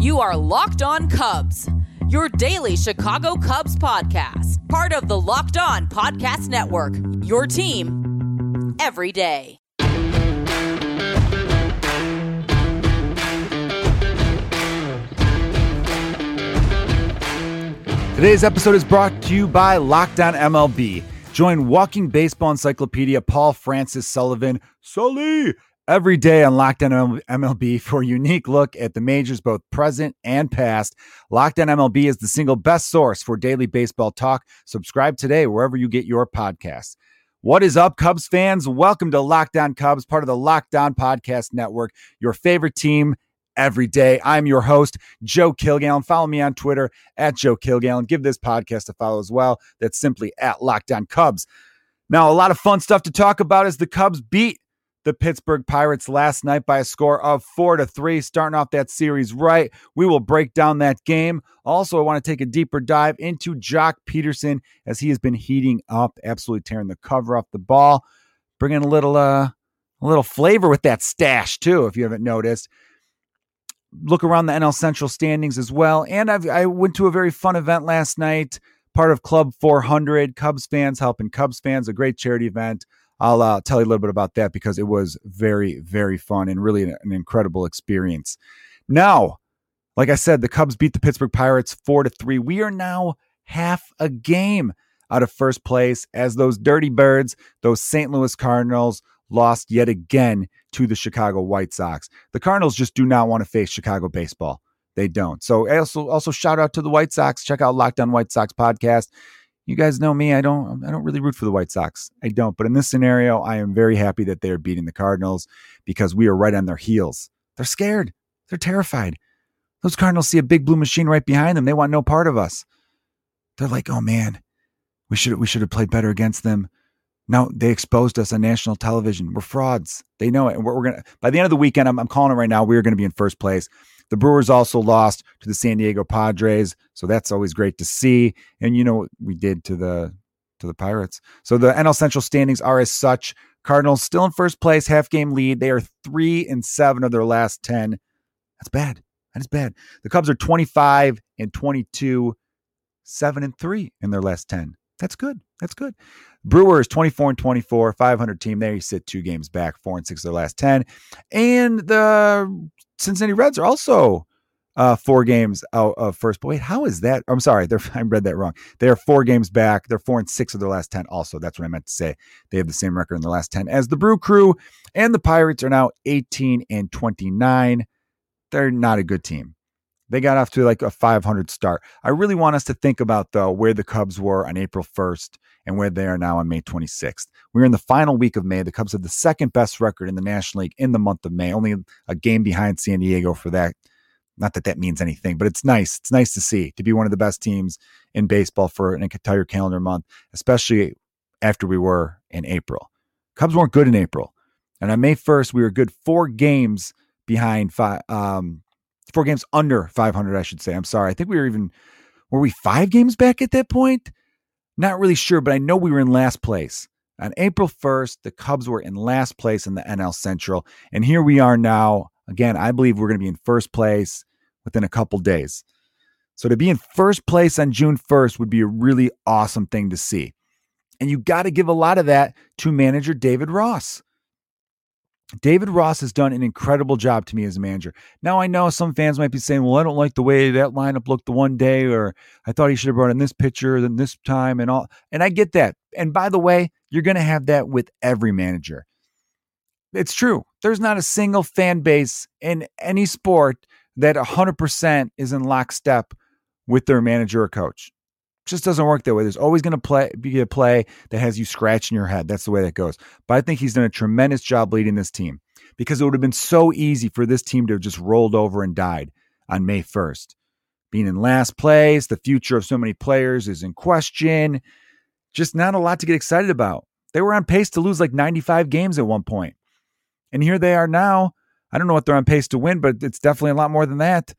You are Locked On Cubs, your daily Chicago Cubs podcast, part of the Locked On Podcast Network, your team every day. Today's episode is brought to you by Locked On MLB. Join Walking Baseball Encyclopedia Paul Francis Sullivan, Sully, every day on Locked On MLB for a unique look at the majors, both present and past. Locked On MLB is the single best source for daily baseball talk. Subscribe today wherever you get your podcasts. What is up, Cubs fans? Welcome to Locked On Cubs, part of the Locked On Podcast Network, your favorite team every day. I'm your host, Joe Kilgallon. Follow me on Twitter at Joe Kilgallon. Give this podcast a follow as well. That's simply at Locked On Cubs. Now, a lot of fun stuff to talk about as the Cubs beat the Pittsburgh Pirates last night by a score of four to three, starting off that series right. We will break down that game. Also, I want to take a deeper dive into Joc Pederson as he has been heating up, absolutely tearing the cover off the ball, bringing a little uh, a little flavor with that stache too. If you haven't noticed, look around the NL Central standings as well. And I've, I went to a very fun event last night, part of Club 400, Cubs fans helping Cubs fans, a great charity event. I'll uh, tell you a little bit about that because it was very, very fun and really an, an incredible experience. Now, like I said, the Cubs beat the Pittsburgh Pirates four to three. We are now half a game out of first place as those dirty birds, those St. Louis Cardinals, lost yet again to the Chicago White Sox. The Cardinals just do not want to face Chicago baseball. They don't. So also also shout out to the White Sox. Check out Locked On White Sox podcast. You guys know me. I don't I don't really root for the White Sox. I don't. But in this scenario, I am very happy that they are beating the Cardinals because we are right on their heels. They're scared. They're terrified. Those Cardinals see a big blue machine right behind them. They want no part of us. They're like, "Oh man, we should we should have played better against them." Now they exposed us on national television. We're frauds. They know it. And we're, we're gonna by the end of the weekend. I'm, I'm calling it right now. We're going to be in first place. The Brewers also lost to the San Diego Padres, so that's always great to see. And you know what we did to the to the Pirates. So the NL Central standings are as such. Cardinals still in first place, half game lead. They are three and seven of their last ten. That's bad. That is bad. The Cubs are 25 and 22, seven and three in their last 10. That's good. That's good. Brewers 24 and 24, 500 team. There you sit two games back, four and six of their last 10. And the Cincinnati Reds are also uh, four games out of first. But wait, how is that? I'm sorry, I read that wrong. They are four games back. They're four and six of their last 10. Also, that's what I meant to say. They have the same record in the last 10 as the Brew Crew. And the Pirates are now 18 and 29. They're not a good team. They got off to like a 500 start. I really want us to think about, though, where the Cubs were on April 1st and where they are now on May 26th. We're in the final week of May. The Cubs have the second best record in the National League in the month of May, only a game behind San Diego for that. Not that that means anything, but it's nice. It's nice to see to be one of the best teams in baseball for an entire calendar month, especially after we were in April. Cubs weren't good in April. And on May 1st, we were good four games behind five, um, four games under 500, I should say. I'm sorry. I think we were even, were we five games back at that point? Not really sure, but I know we were in last place. On April 1st, the Cubs were in last place in the NL Central. And here we are now. Again, I believe we're going to be in first place within a couple days. So to be in first place on June 1st would be a really awesome thing to see. And you got to give a lot of that to manager David Ross. David Ross has done an incredible job to me as a manager. Now I know some fans might be saying, "Well, I don't like the way that lineup looked the one day," or "I thought he should have brought in this pitcher than this time," and all. And I get that. And by the way, you're going to have that with every manager. It's true. There's not a single fan base in any sport that 100% is in lockstep with their manager or coach just doesn't work that way. There's always going to be a play that has you scratching your head. That's the way that goes. But I think he's done a tremendous job leading this team because it would have been so easy for this team to have just rolled over and died on May 1st. Being in last place, the future of so many players is in question. Just not a lot to get excited about. They were on pace to lose like 95 games at one point. And here they are now. I don't know what they're on pace to win, but it's definitely a lot more than that.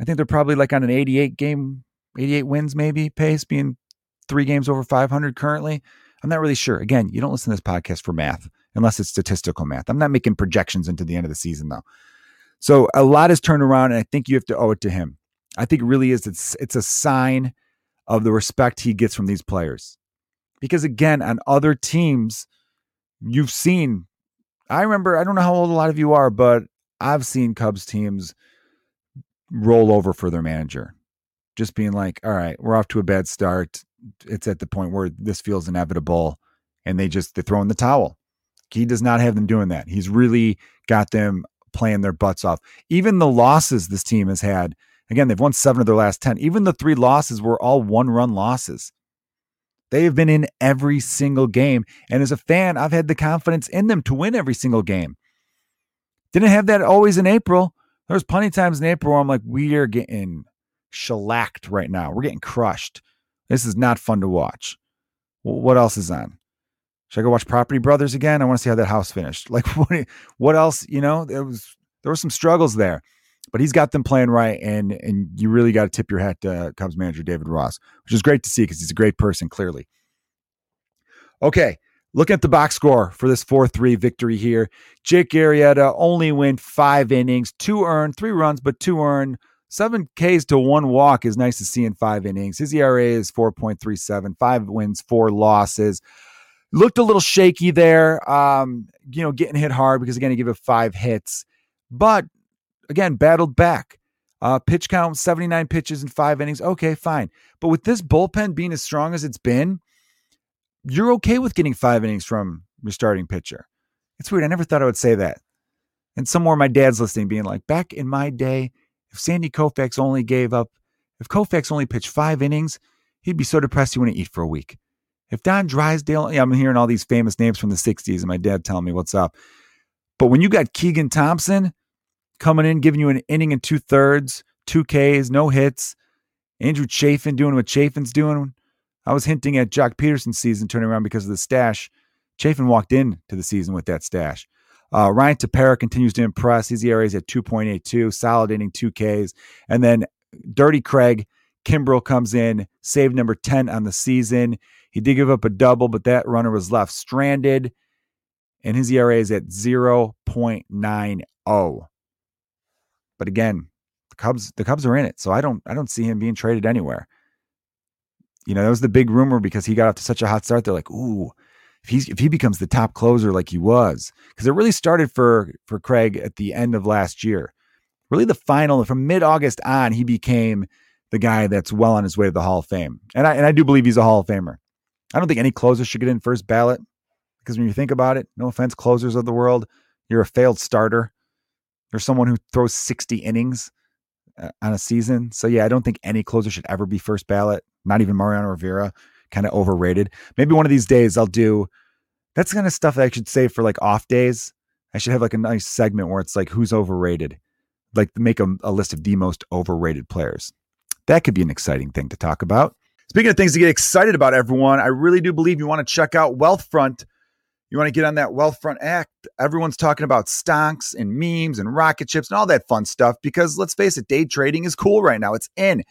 I think they're probably like on an 88 game 88 wins maybe pace being three games over 500 currently. I'm not really sure. Again, you don't listen to this podcast for math unless it's statistical math. I'm not making projections into the end of the season though. So a lot has turned around, and I think you have to owe it to him. I think it really is. It's it's a sign of the respect he gets from these players. Because again, on other teams, you've seen. I remember. I don't know how old a lot of you are, but I've seen Cubs teams roll over for their manager, just being like, "All right, we're off to a bad start. It's at the point where this feels inevitable," and they just they throw in the towel. He does not have them doing that. He's really got them playing their butts off. Even the losses this team has had Again, they've won seven of their last 10. Even the three losses were all one run losses. They have been in every single game. And as a fan, I've had the confidence in them to win every single game. Didn't have that always in April. There was plenty of times in April where I'm like, we are getting shellacked right now. We're getting crushed. This is not fun to watch. What else is on? Should I go watch Property Brothers again? I want to see how that house finished. Like what? What else? You know, there was there were some struggles there but he's got them playing right, and and you really got to tip your hat to Cubs manager David Ross, which is great to see because he's a great person, clearly. Okay, looking at the box score for this 4 3 victory here. Jake Arrieta only went five innings, two earned, three runs, but two earned. Seven Ks to one walk is nice to see in five innings. His ERA is 4.37, five wins, four losses. Looked a little shaky there, um, you know, getting hit hard because, again, he gave it five hits. But again, battled back. Uh, pitch count 79 pitches in five innings. Okay, fine. But with this bullpen being as strong as it's been, you're okay with getting five innings from your starting pitcher. It's weird. I never thought I would say that. And somewhere my dad's listening, being like, back in my day, if Sandy Koufax only gave up, if Koufax only pitched five innings, he'd be so depressed he wouldn't eat for a week. If Don Drysdale, yeah, I'm hearing all these famous names from the 60s and my dad telling me what's up. But when you got Keegan Thompson, coming in, giving you an inning and two thirds, two Ks, no hits. Andrew Chafin doing what Chafin's doing. I was hinting at Joc Pederson's season turning around because of the stache. Chafin walked into the season with that stache. Uh, Ryan Tepera continues to impress. His ERA is at 2.82, solid inning, two Ks. And then Dirty Craig Kimbrel comes in, save number 10 on the season. He did give up a double, but that runner was left stranded. And his ERA is at 0.90. But again, the Cubs the Cubs are in it, so I don't I don't see him being traded anywhere. You know, that was the big rumor because he got off to such a hot start. They're like, ooh, if he's if he becomes the top closer like he was, because it really started for for Craig at the end of last year. Really, the final from mid August on, he became the guy that's well on his way to the Hall of Fame, and I and I do believe he's a Hall of Famer. I don't think any closer should get in first ballot because when you think about it, no offense, closers of the world, you're a failed starter. There's someone who throws 60 innings uh, on a season. So yeah, I don't think any closer should ever be first ballot. Not even Mariano Rivera. Kind of overrated. Maybe one of these days I'll do. That's the kind of stuff that I should say for like off days. I should have like a nice segment where it's like who's overrated, like make a, a list of the most overrated players. That could be an exciting thing to talk about. Speaking of things to get excited about, everyone, I really do believe you want to check out Wealthfront you want to get on that Wealthfront act. Everyone's talking about stocks and memes and rocket ships and all that fun stuff because let's face it, day trading is cool right now. It's in.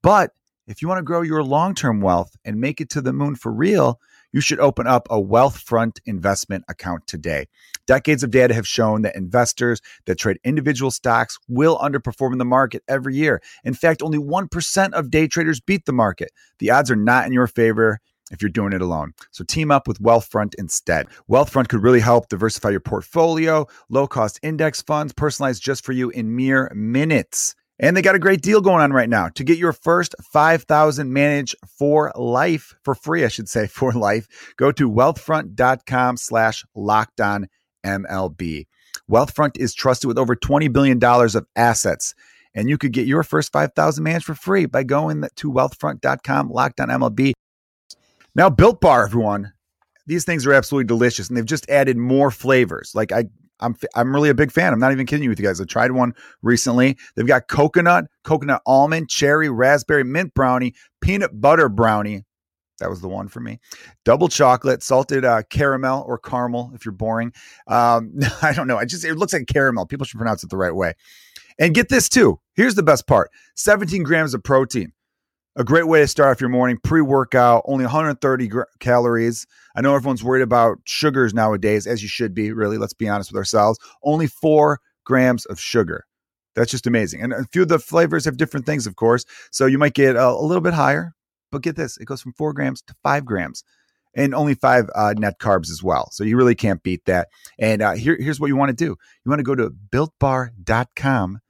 But if you want to grow your long term wealth and make it to the moon for real, you should open up a Wealthfront investment account today. Decades of data have shown that investors that trade individual stocks will underperform the market every year. In fact, only 1% of day traders beat the market. The odds are not in your favor if you're doing it alone. So team up with Wealthfront instead. Wealthfront could really help diversify your portfolio, low cost index funds personalized just for you in mere minutes. And they got a great deal going on right now. To get your first 5000 managed for life for free, I should say for life, go to wealthfront.com slash lockdown MLB. Wealthfront is trusted with over $20 billion of assets. And you could get your first 5000 managed for free by going to wealthfront.com lockdown MLB. Now, Built Bar, everyone, these things are absolutely delicious, and they've just added more flavors. Like I, I'm, I'm really a big fan. I'm not even kidding you with you guys. I tried one recently. They've got coconut, coconut almond, cherry, raspberry, mint brownie, peanut butter brownie. That was the one for me. Double chocolate, salted uh, caramel or caramel if you're boring. Um, I don't know. I just it looks like caramel. People should pronounce it the right way. And get this too. Here's the best part: 17 grams of protein a great way to start off your morning pre-workout only 130 gr- calories i know everyone's worried about sugars nowadays as you should be really let's be honest with ourselves only four grams of sugar That's just amazing. And a few of the flavors have different things, of course. So you might get a, a little bit higher, but get this it goes from four grams to five grams and only five uh, net carbs as well. So you really can't beat that. And uh, here, here's what you want to do you want to go to builtbar.com,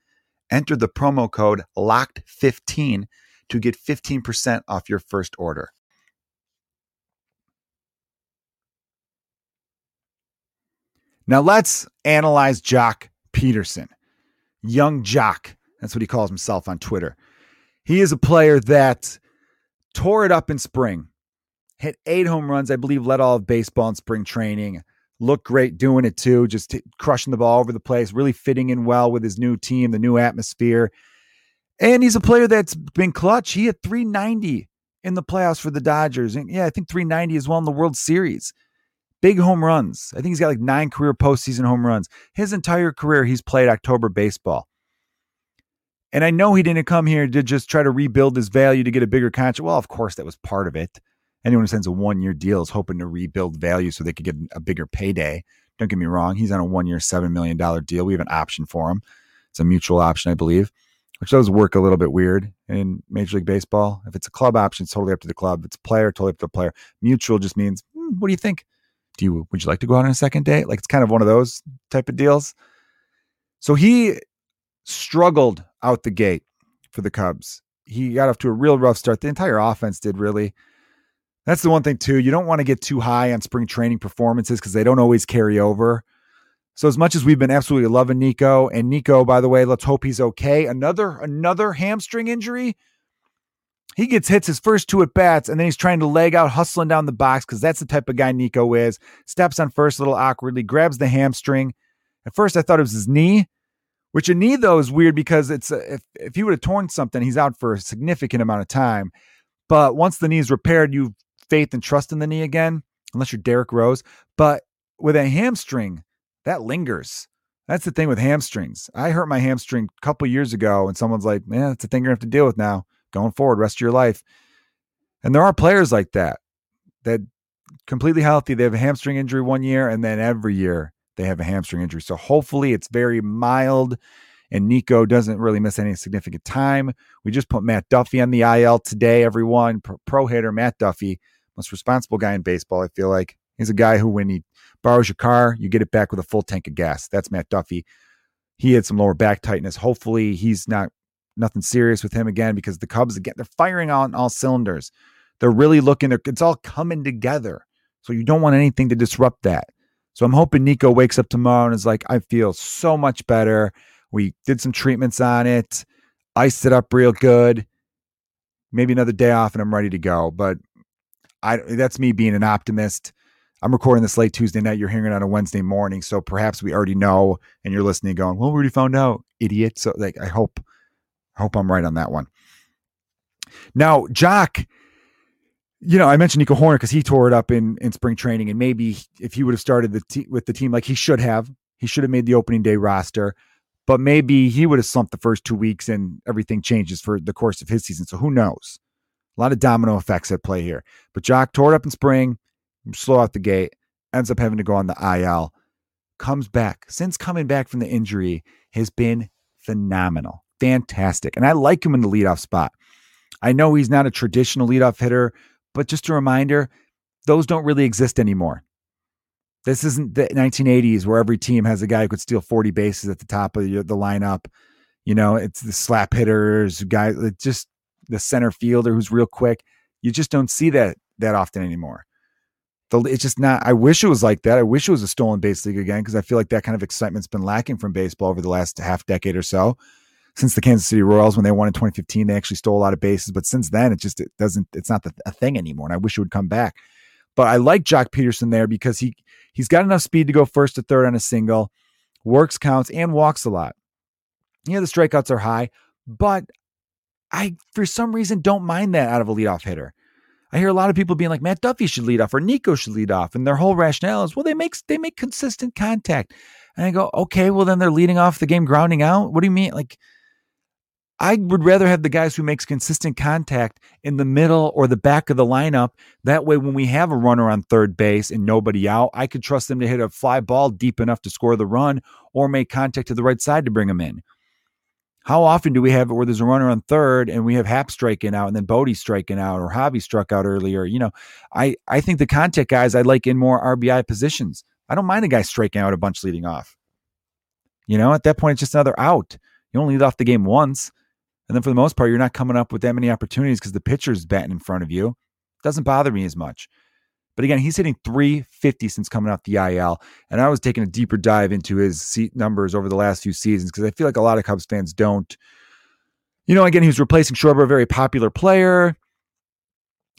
enter the promo code LOCKED15 to get 15% off your first order. Now let's analyze Joc Pederson. Young Joc, That's what he calls himself on Twitter. He is a player that tore it up in spring, hit eight home runs, I believe, led all of baseball in spring training. Looked great doing it too, just t- crushing the ball over the place, really fitting in well with his new team, the new atmosphere. And he's a player that's been clutch. He had 390 in the playoffs for the Dodgers. And yeah, I think 390 as well in the World Series. Big home runs. I think he's got like nine career postseason home runs. His entire career, he's played October baseball. And I know he didn't come here to just try to rebuild his value to get a bigger contract. Well, of course, that was part of it. Anyone who signs a one year deal is hoping to rebuild value so they could get a bigger payday. Don't get me wrong. He's on a one year, $7 million deal. We have an option for him. It's a mutual option, I believe, which does work a little bit weird in Major League Baseball. If it's a club option, it's totally up to the club. If it's a player, totally up to the player. Mutual just means, hmm, what do you think? Do you would you like to go out on a second date? Like it's kind of one of those type of deals. So he struggled out the gate for the Cubs. He got off to a real rough start. The entire offense did really. That's the one thing too. You don't want to get too high on spring training performances because they don't always carry over. So as much as we've been absolutely loving Nico and Nico, by the way, let's hope he's okay. Another another hamstring injury. He gets hits his first two at bats, and then he's trying to leg out, hustling down the box because that's the type of guy Nico is. Steps on first a little awkwardly, grabs the hamstring. At first, I thought it was his knee, which a knee though is weird because it's a, if if he would have torn something, he's out for a significant amount of time. But once the knee is repaired, you faith and trust in the knee again, unless you're Derrick Rose. But with a hamstring, that lingers. That's the thing with hamstrings. I hurt my hamstring a couple years ago, and someone's like, "Man, that's a thing you're gonna have to deal with now going forward, rest of your life." And there are players like that that completely healthy. They have a hamstring injury one year, and then every year they have a hamstring injury. So hopefully, it's very mild, and Nico doesn't really miss any significant time. We just put Matt Duffy on the IL today. Everyone, pro hitter Matt Duffy, most responsible guy in baseball. I feel like he's a guy who, when he borrows your car, you get it back with a full tank of gas. That's Matt Duffy. He had some lower back tightness. Hopefully, he's not nothing serious with him again because the Cubs again they're firing on all cylinders. They're really looking. It's all coming together. So you don't want anything to disrupt that. So I'm hoping Nico wakes up tomorrow and is like, I feel so much better. We did some treatments on it, iced it up real good. Maybe another day off and I'm ready to go. But I that's me being an optimist. I'm recording this late Tuesday night. You're hearing it on a Wednesday morning, so perhaps we already know, and you're listening, going, "Well, we already found out, idiot." So, like, I hope, I hope I'm right on that one. Now, Joc, you know, I mentioned Nico Hoerner because he tore it up in in spring training, and maybe if he would have started the te- with the team like he should have, he should have made the opening day roster. But maybe he would have slumped the first two weeks, and everything changes for the course of his season. So who knows? A lot of domino effects at play here. But Joc tore it up in spring slow out the gate, ends up having to go on the IL, comes back. Since coming back from the injury, has been phenomenal, fantastic. And I like him in the leadoff spot. I know he's not a traditional leadoff hitter, but just a reminder, those don't really exist anymore. This isn't the 1980s where every team has a guy who could steal 40 bases at the top of the, lineup. You know, it's the slap hitters, guy, just the center fielder who's real quick. You just don't see that that often anymore the, it's just not. I wish it was like that. I wish it was a stolen base league again because I feel like that kind of excitement's been lacking from baseball over the last half decade or so. Since the Kansas City Royals, when they won in 2015, they actually stole a lot of bases. But since then, it just it doesn't. It's not the, a thing anymore. And I wish it would come back. But I like Joc Pederson there because he he's got enough speed to go first to third on a single, works counts and walks a lot. Yeah, the strikeouts are high, but I for some reason don't mind that out of a leadoff hitter. I hear a lot of people being like Matt Duffy should lead off or Nico should lead off, and their whole rationale is well they make they make consistent contact, and I go okay, well then they're leading off the game grounding out. What do you mean? Like I would rather have the guys who makes consistent contact in the middle or the back of the lineup. That way, when we have a runner on third base and nobody out, I could trust them to hit a fly ball deep enough to score the run or make contact to the right side to bring them in. How often do we have it where there's a runner on third and we have Happ striking out and then Bote striking out or Javy struck out earlier? You know, I, I think the contact guys I like in more RBI positions. I don't mind a guy striking out a bunch leading off. You know, at that point, it's just another out. You only lead off the game once. And then for the most part, you're not coming up with that many opportunities because the pitcher's batting in front of you. It Doesn't bother me as much. But again, he's hitting 350 since coming off the IL. And I was taking a deeper dive into his seat numbers over the last few seasons because I feel like a lot of Cubs fans don't. You know, again, he was replacing Schwarber, a very popular player.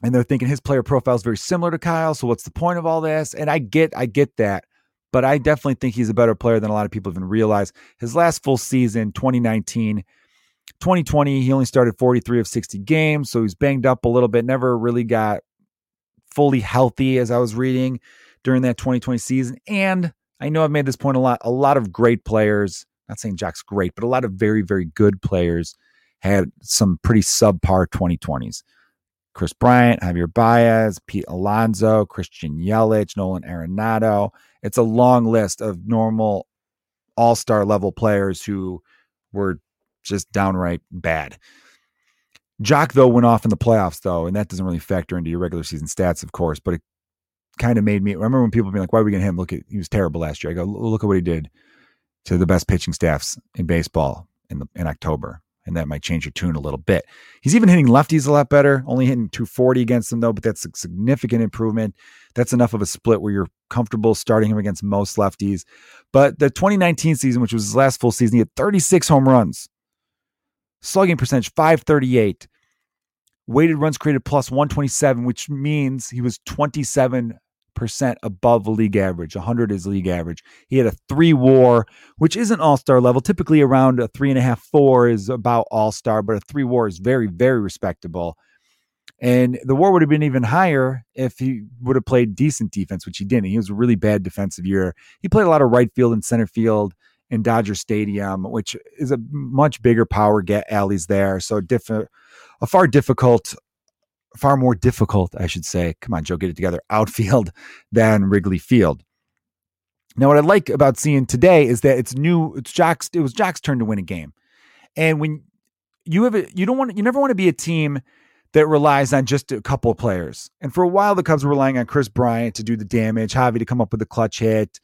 And they're thinking his player profile is very similar to Kyle. So what's the point of all this? And I get, I get that. But I definitely think he's a better player than a lot of people even realize. His last full season, 2019, 2020, he only started 43 of 60 games. So he's banged up a little bit, never really got fully healthy as I was reading during that 2020 season. And I know I've made this point a lot. A lot of great players, not saying Joc's great, but a lot of very, very good players had some pretty subpar 2020s. Kris Bryant, Javier Baez, Pete Alonso, Christian Yelich, Nolan Arenado. It's a long list of normal all star level players who were just downright bad. Joc, though, went off in the playoffs, though, and that doesn't really factor into your regular season stats, of course, but it kind of made me remember when people being like, why are we going getting him? Look at he was terrible last year. I go, look at what he did to the best pitching staffs in baseball in the in October. And that might change your tune a little bit. He's even hitting lefties a lot better, only hitting 240 against them, though, but that's a significant improvement. That's enough of a split where you're comfortable starting him against most lefties. But the 2019 season, which was his last full season, he had 36 home runs slugging percentage 538, weighted runs created plus 127, which means he was 27 percent above the league average. 100 is league average. He had a three WAR, which isn't all star level. Typically, around a three and a half, four is about all star, but a three WAR is very, very respectable. And the WAR would have been even higher if he would have played decent defense, which he didn't. He was a really bad defensive year. He played a lot of right field and center field in Dodger Stadium, which is a much bigger power get alleys there. So diff- a far difficult, far more difficult, I should say. Come on, Joe, get it together. Outfield than Wrigley Field. Now, what I like about seeing today is that it's new. It's Joc's. It was Joc's turn to win a game, and when you have a, you don't want, you never want to be a team that relies on just a couple of players. And for a while, the Cubs were relying on Kris Bryant to do the damage, Javy to come up with a clutch hit,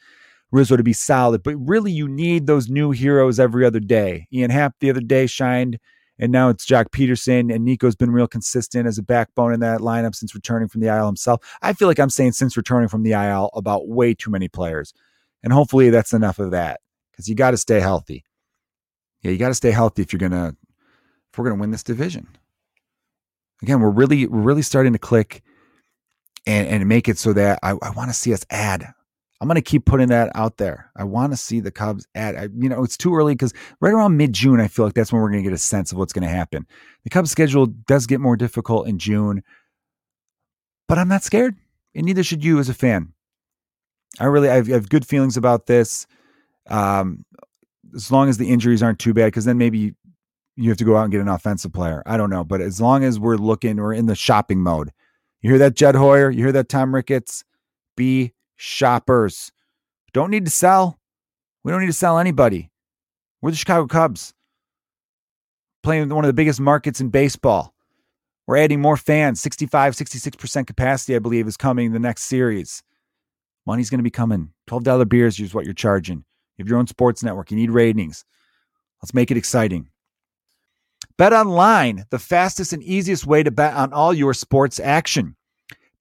Rizzo to be solid. But really, you need those new heroes every other day. Ian Happ the other day shined, and now it's Joc Pederson. and Nico's been real consistent as a backbone in that lineup since returning from the IL himself. I feel like I'm saying since returning from the IL about way too many players. And hopefully that's enough of that because you got to stay healthy. Yeah, you got to stay healthy if you're gonna if we're gonna win this division. Again, we're really we're really starting to click and and make it so that I, I want to see us add I'm going to keep putting that out there. I want to see the Cubs at, I, you know, it's too early because right around mid June, I feel like that's when we're going to get a sense of what's going to happen. The Cubs schedule does get more difficult in June, but I'm not scared, and neither should you as a fan. I really, I have, I have good feelings about this. Um, as long as the injuries aren't too bad, because then maybe you have to go out and get an offensive player. I don't know, but as long as we're looking, we're in the shopping mode. You hear that, Jed Hoyer? You hear that, Tom Ricketts? Be shoppers. Don't need to sell. We don't need to sell anybody. We're the Chicago Cubs playing one of the biggest markets in baseball. We're adding more fans. 65, 66% capacity, I believe, is coming in the next series. Money's going to be coming. $12 beers is what you're charging. You have your own sports network. You need ratings. Let's make it exciting. Bet online, the fastest and easiest way to bet on all your sports action.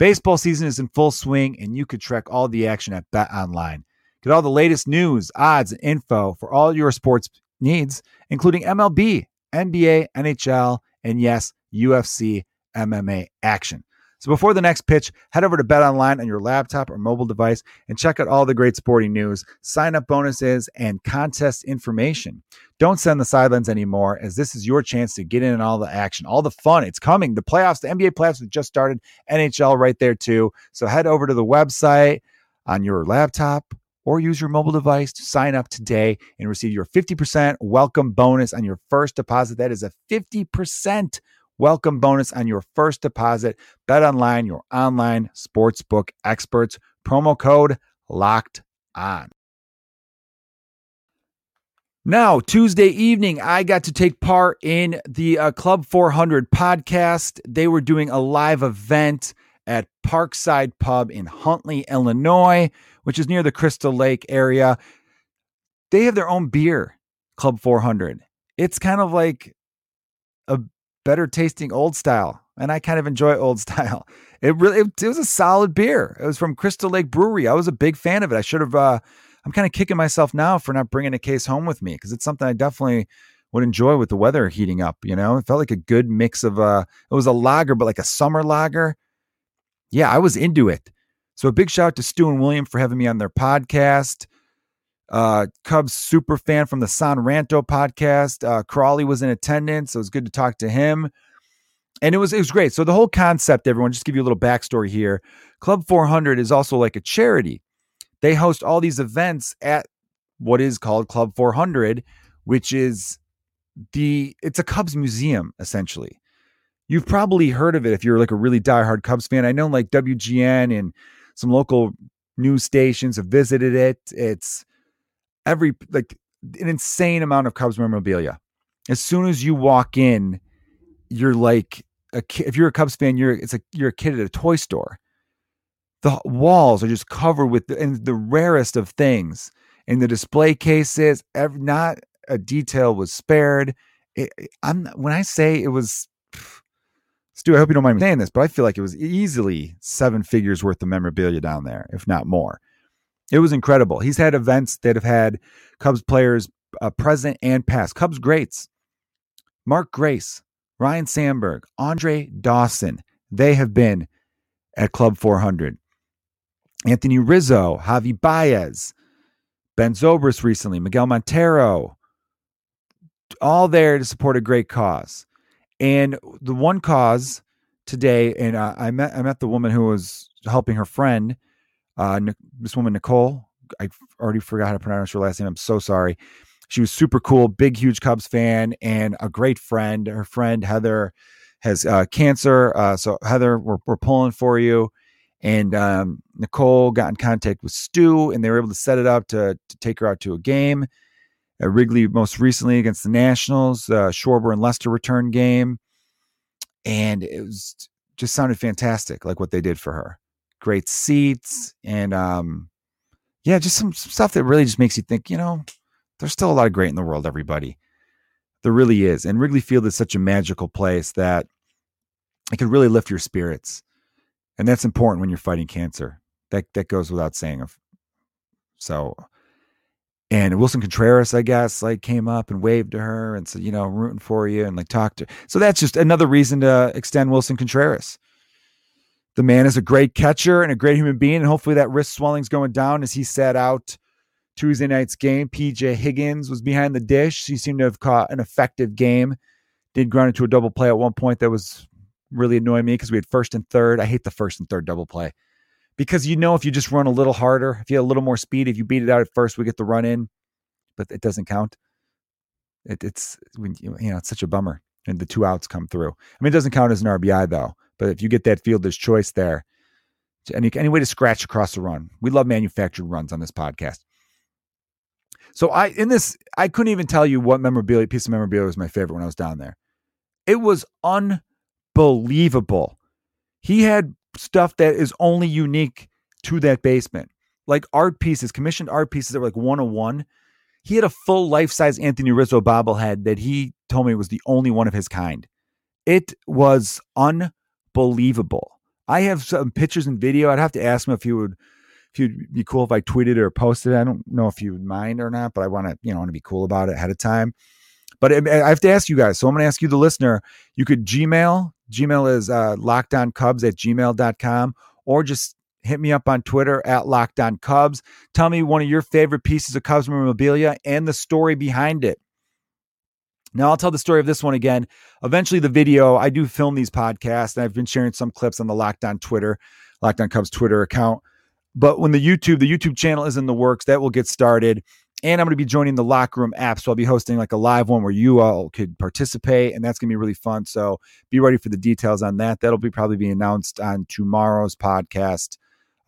Baseball season is in full swing, and you could track all the action at Bet Online. Get all the latest news, odds, and info for all your sports needs, including MLB, NBA, NHL, and yes, UFC MMA action. So before the next pitch, head over to Bet Online on your laptop or mobile device and check out all the great sporting news, sign up bonuses, and contest information. Don't send the sidelines anymore, as this is your chance to get in on all the action, all the fun. It's coming. The playoffs, the NBA playoffs have just started, NHL right there too. So head over to the website on your laptop or use your mobile device to sign up today and receive your 50% welcome bonus on your first deposit. That is a 50% welcome bonus on your first deposit. Bet online, your online sportsbook experts. Promo code locked on. Now, Tuesday evening, I got to take part in the uh, Club 400 podcast. They were doing a live event at Parkside Pub in Huntley, Illinois, which is near the Crystal Lake area. They have their own beer, Club 400. It's kind of like a better tasting old style, and I kind of enjoy old style. It really it, it was a solid beer. It was from Crystal Lake Brewery. I was a big fan of it. I should have uh, I'm kind of kicking myself now for not bringing a case home with me because it's something I definitely would enjoy with the weather heating up. You know, it felt like a good mix of uh, it was a lager, but like a summer lager. Yeah, I was into it. So a big shout out to Stu and William for having me on their podcast. Uh, Cubs super fan from the San Ranto podcast. Uh, Crawley was in attendance. So it was good to talk to him. And it was it was great. So the whole concept, everyone, just give you a little backstory here. Club 400 is also like a charity they host all these events at what is called Club 400, which is the it's a Cubs museum essentially. You've probably heard of it if you're like a really diehard Cubs fan. I know like WGN and some local news stations have visited it. It's every like an insane amount of Cubs memorabilia. As soon as you walk in, you're like a. If you're a Cubs fan, you're it's like you're a kid at a toy store the walls are just covered with the, and the rarest of things. In the display cases, every, not a detail was spared. It, I'm when I say it was, Stu. I hope you don't mind me saying this, but I feel like it was easily seven figures worth of memorabilia down there, if not more. It was incredible. He's had events that have had Cubs players uh, present and past, Cubs greats, Mark Grace, Ryne Sandberg, Andre Dawson. They have been at Club 400. Anthony Rizzo, Javy Baez, Ben Zobrist recently, Miguel Montero, all there to support a great cause. And the one cause today, and I met I met the woman who was helping her friend, uh, this woman Nicole. I already forgot how to pronounce her last name. I'm so sorry. She was super cool, big, huge Cubs fan, and a great friend. Her friend Heather has uh, cancer, uh, so Heather, we're, we're pulling for you. And um, Nicole got in contact with Stu, and they were able to set it up to, to take her out to a game. At Wrigley, most recently against the Nationals, uh, Schwarber and Lester return game, and it was just sounded fantastic, like what they did for her. Great seats, and um, yeah, just some, stuff that really just makes you think. You know, there's still a lot of great in the world. Everybody, there really is, and Wrigley Field is such a magical place that it can really lift your spirits and that's important when you're fighting cancer. That that goes without saying. So, and Willson Contreras, I guess, like came up and waved to her and said, you know, rooting for you and like talked to. Her. So that's just another reason to extend Willson Contreras. The man is a great catcher and a great human being, and hopefully that wrist swelling's going down as he sat out Tuesday night's game. PJ Higgins was behind the dish. He seemed to have caught an effective game. Did ground into a double play at one point that was really annoying me because we had first and third. I hate the first and third double play because you know if you just run a little harder, if you have a little more speed, if you beat it out at first, we get the run in, but it doesn't count. It, it's you know it's such a bummer, and the two outs come through. I mean, it doesn't count as an RBI though. But if you get that fielder's choice there, any any way to scratch across the run, we love manufactured runs on this podcast. So I in this I couldn't even tell you what memorabilia piece of memorabilia was my favorite when I was down there. It was unbelievable. He had stuff that is only unique to that basement, like art pieces, commissioned art pieces that were like one on one. He had a full life size Anthony Rizzo bobblehead that he told me was the only one of his kind. It was unbelievable. I have some pictures and video. I'd have to ask him if he would if you'd be cool if I tweeted or posted. I don't know if you would mind or not, but I want to, you know, want to be cool about it ahead of time. But I have to ask you guys. So I'm going to ask you, the listener, you could Gmail. Gmail is uh, lockedoncubs at gmail.com or just hit me up on Twitter at lockedoncubs. Tell me one of your favorite pieces of Cubs memorabilia and the story behind it. Now, I'll tell the story of this one again. Eventually, the video, I do film these podcasts, and I've been sharing some clips on the Lockdown Twitter, Locked On Cubs Twitter account. But when the YouTube, the YouTube channel is in the works, that will get started and I'm going to be joining the locker room app. So I'll be hosting like a live one where you all could participate, and that's going to be really fun. So be ready for the details on that. That'll be probably be announced on tomorrow's podcast.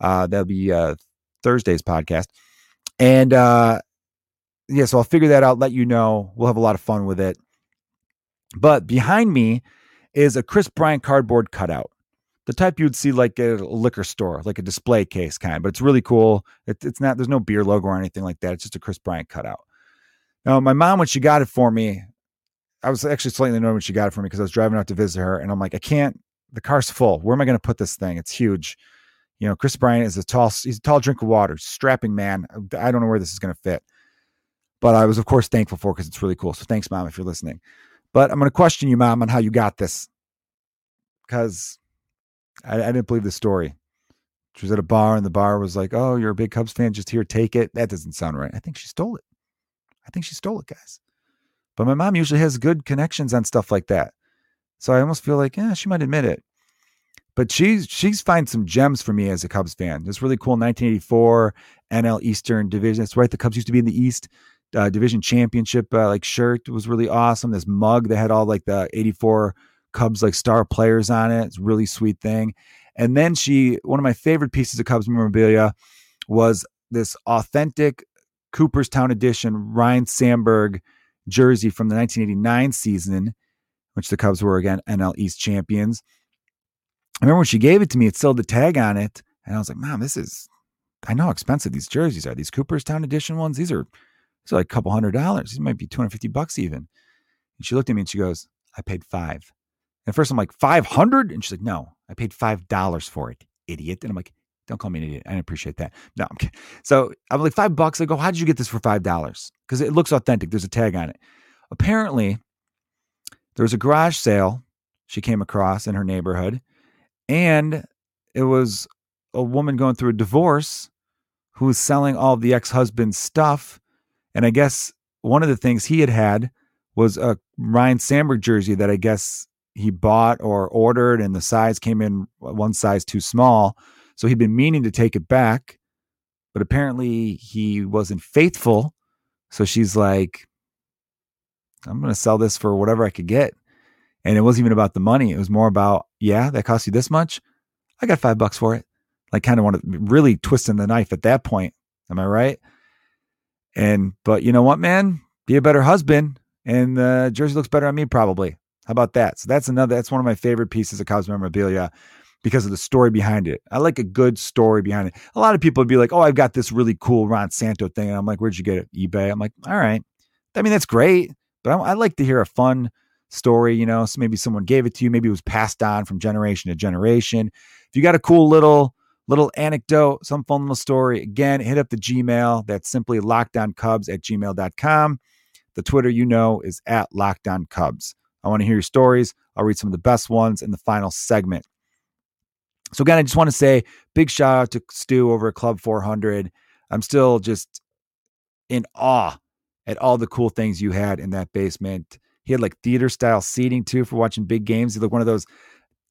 Uh, that'll be uh, Thursday's podcast, and uh, yeah, so I'll figure that out, let you know. We'll have a lot of fun with it. But behind me is a Kris Bryant cardboard cutout. The type you'd see like at a liquor store, like a display case kind, but it's really cool. It, it's not, there's no beer logo or anything like that. It's just a Kris Bryant cutout. Now, my mom, when she got it for me, I was actually slightly annoyed when she got it for me because I was driving out to visit her and I'm like, I can't, the car's full. Where am I going to put this thing? It's huge. You know, Kris Bryant is a tall, he's a tall drink of water, strapping man. I don't know where this is going to fit. But I was, of course, thankful for because it's really cool. So thanks, mom, if you're listening. But I'm going to question you, mom, on how you got this because I, I didn't believe the story. She was at a bar and the bar was like, "Oh, you're a big Cubs fan. Just here, take it." That doesn't sound right. I think she stole it. I think she stole it, guys. But my mom usually has good connections on stuff like that. So I almost feel like, yeah, she might admit it. But she's she's find some gems for me as a Cubs fan. This really cool 1984 NL Eastern Division. That's right. The Cubs used to be in the East uh, Division Championship uh, like shirt was really awesome. This mug that had all like the 84 Cubs like star players on it. It's a really sweet thing. And then she one of my favorite pieces of Cubs memorabilia was this authentic Cooperstown edition Ryne Sandberg jersey from the 1989 season, which the Cubs were again NL East champions. I remember when she gave it to me, it still had the tag on it. And I was like, Mom, this is, I know how expensive these jerseys are. These Cooperstown edition ones, these are, are like a couple hundred dollars. It might be 250 bucks even. And she looked at me and she goes, I paid five. And at first I'm like, 500? And she's like, no, I paid $5 for it, idiot. And I'm like, don't call me an idiot. I appreciate that. No, I'm kidding. So I'm like, five bucks. I go, how did you get this for $5? Because it looks authentic. There's a tag on it. Apparently, there was a garage sale she came across in her neighborhood and it was a woman going through a divorce who was selling all the ex husband's stuff. And I guess one of the things he had had was a Ryne Sandberg jersey that I guess he bought or ordered, and the size came in uh, one size too small. So he'd been meaning to take it back, but apparently he wasn't faithful. So she's like, I'm going to sell this for whatever I could get. And it wasn't even about the money. It was more about, yeah, that cost you this much. I got five bucks for it. Like, kind of want to really twisting the knife at that point. Am I right? And, but you know what, man? Be a better husband. And the jersey looks better on me, probably. How about that? So that's another, that's one of my favorite pieces of Cubs memorabilia because of the story behind it. I like a good story behind it. A lot of people would be like, oh, I've got this really cool Ron Santo thing. And I'm like, where'd you get it? eBay. I'm like, all right. I mean, that's great. But I, I like to hear a fun, story, you know, so maybe someone gave it to you, maybe it was passed on from generation to generation. If you got a cool little little anecdote, some fun little story, again, hit up the Gmail. That's simply lockedoncubs at gmail.com. The Twitter, you know, is at lockedoncubs. I want to hear your stories. I'll read some of the best ones in the final segment. So again, I just want to say big shout out to Stu over at Club 400. I'm still just in awe at all the cool things you had in that basement. He had like theater style seating too for watching big games. He like one of those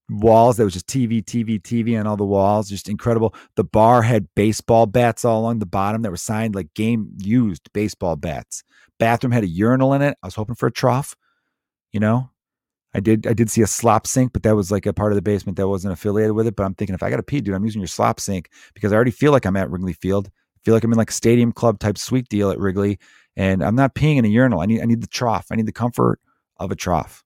walls that was just TV, TV, TV on all the walls. Just incredible. The bar had baseball bats all along the bottom that were signed like game used baseball bats. Bathroom had a urinal in it. I was hoping for a trough. You know, I did I did see a slop sink, but that was like a part of the basement that wasn't affiliated with it. But I'm thinking if I got to pee, dude, I'm using your slop sink because I already feel like I'm at Wrigley Field. I feel like I'm in like a stadium club type suite deal at Wrigley and I'm not peeing in a urinal. I need I need the trough. I need the comfort of a trough.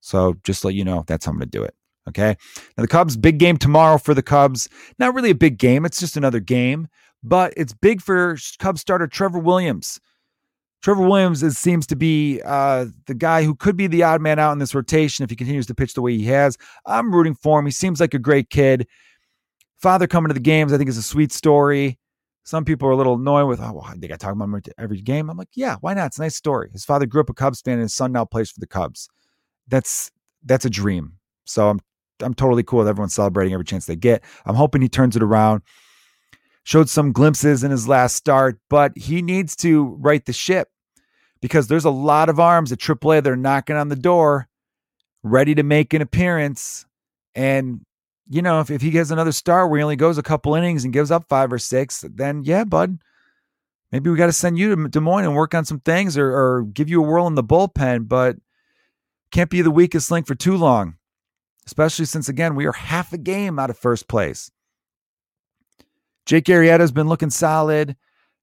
So just let you know, that's how I'm going to do it. Okay. Now the Cubs, big game tomorrow for the Cubs. Not really a big game. It's just another game, but it's big for Cubs starter Trevor Williams. Trevor Williams is, seems to be uh, the guy who could be the odd man out in this rotation if he continues to pitch the way he has. I'm rooting for him. He seems like a great kid. Father coming to the games, I think, is a sweet story. Some people are a little annoyed with, oh, well, they got to talk about him every game. I'm like, yeah, why not? It's a nice story. His father grew up a Cubs fan, and his son now plays for the Cubs. That's that's a dream. So I'm I'm totally cool with everyone celebrating every chance they get. I'm hoping he turns it around. Showed some glimpses in his last start, but he needs to right the ship because there's a lot of arms at AAA that are knocking on the door, ready to make an appearance. And you know, if, if he gets another start where he only goes a couple innings and gives up five or six, then yeah, bud, maybe we got to send you to Des Moines and work on some things or, or give you a whirl in the bullpen, but can't be the weakest link for too long, especially since, again, we are half a game out of first place. Jake Arrieta has been looking solid.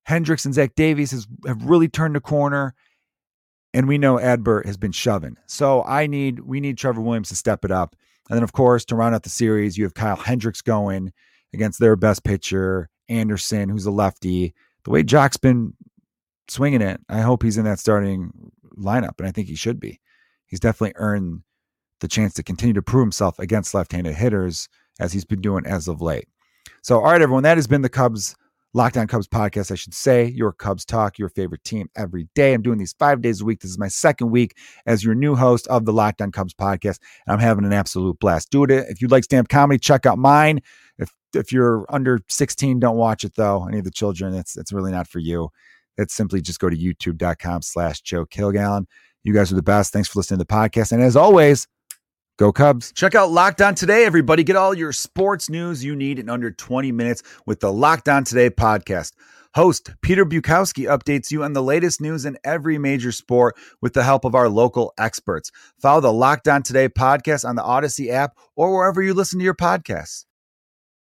Hendricks and Zach Davies has, have really turned a corner. And we know Adbert has been shoving. So I need we need Trevor Williams to step it up. And then of course, to round out the series, you have Kyle Hendricks going against their best pitcher, Anderson, who's a lefty. The way Joc's been swinging it, I hope he's in that starting lineup. And I think he should be. He's definitely earned the chance to continue to prove himself against left-handed hitters as he's been doing as of late. So, all right, everyone, that has been the Cubs Locked On Cubs podcast, I should say, your Cubs talk, your favorite team every day. I'm doing these five days a week. This is my second week as your new host of the Locked On Cubs podcast, and I'm having an absolute blast. Do it if you like stand up comedy. Check out mine. If if you're under 16, don't watch it though. Any of the children, it's it's really not for you. It's simply just go to youtube.com/slash Joe Kilgallon. You guys are the best. Thanks for listening to the podcast, and as always. Go Cubs. Check out Locked On Today, everybody. Get all your sports news you need in under 20 minutes with the Locked On Today podcast. Host Peter Bukowski updates you on the latest news in every major sport with the help of our local experts. Follow the Locked On Today podcast on the Odyssey app or wherever you listen to your podcasts.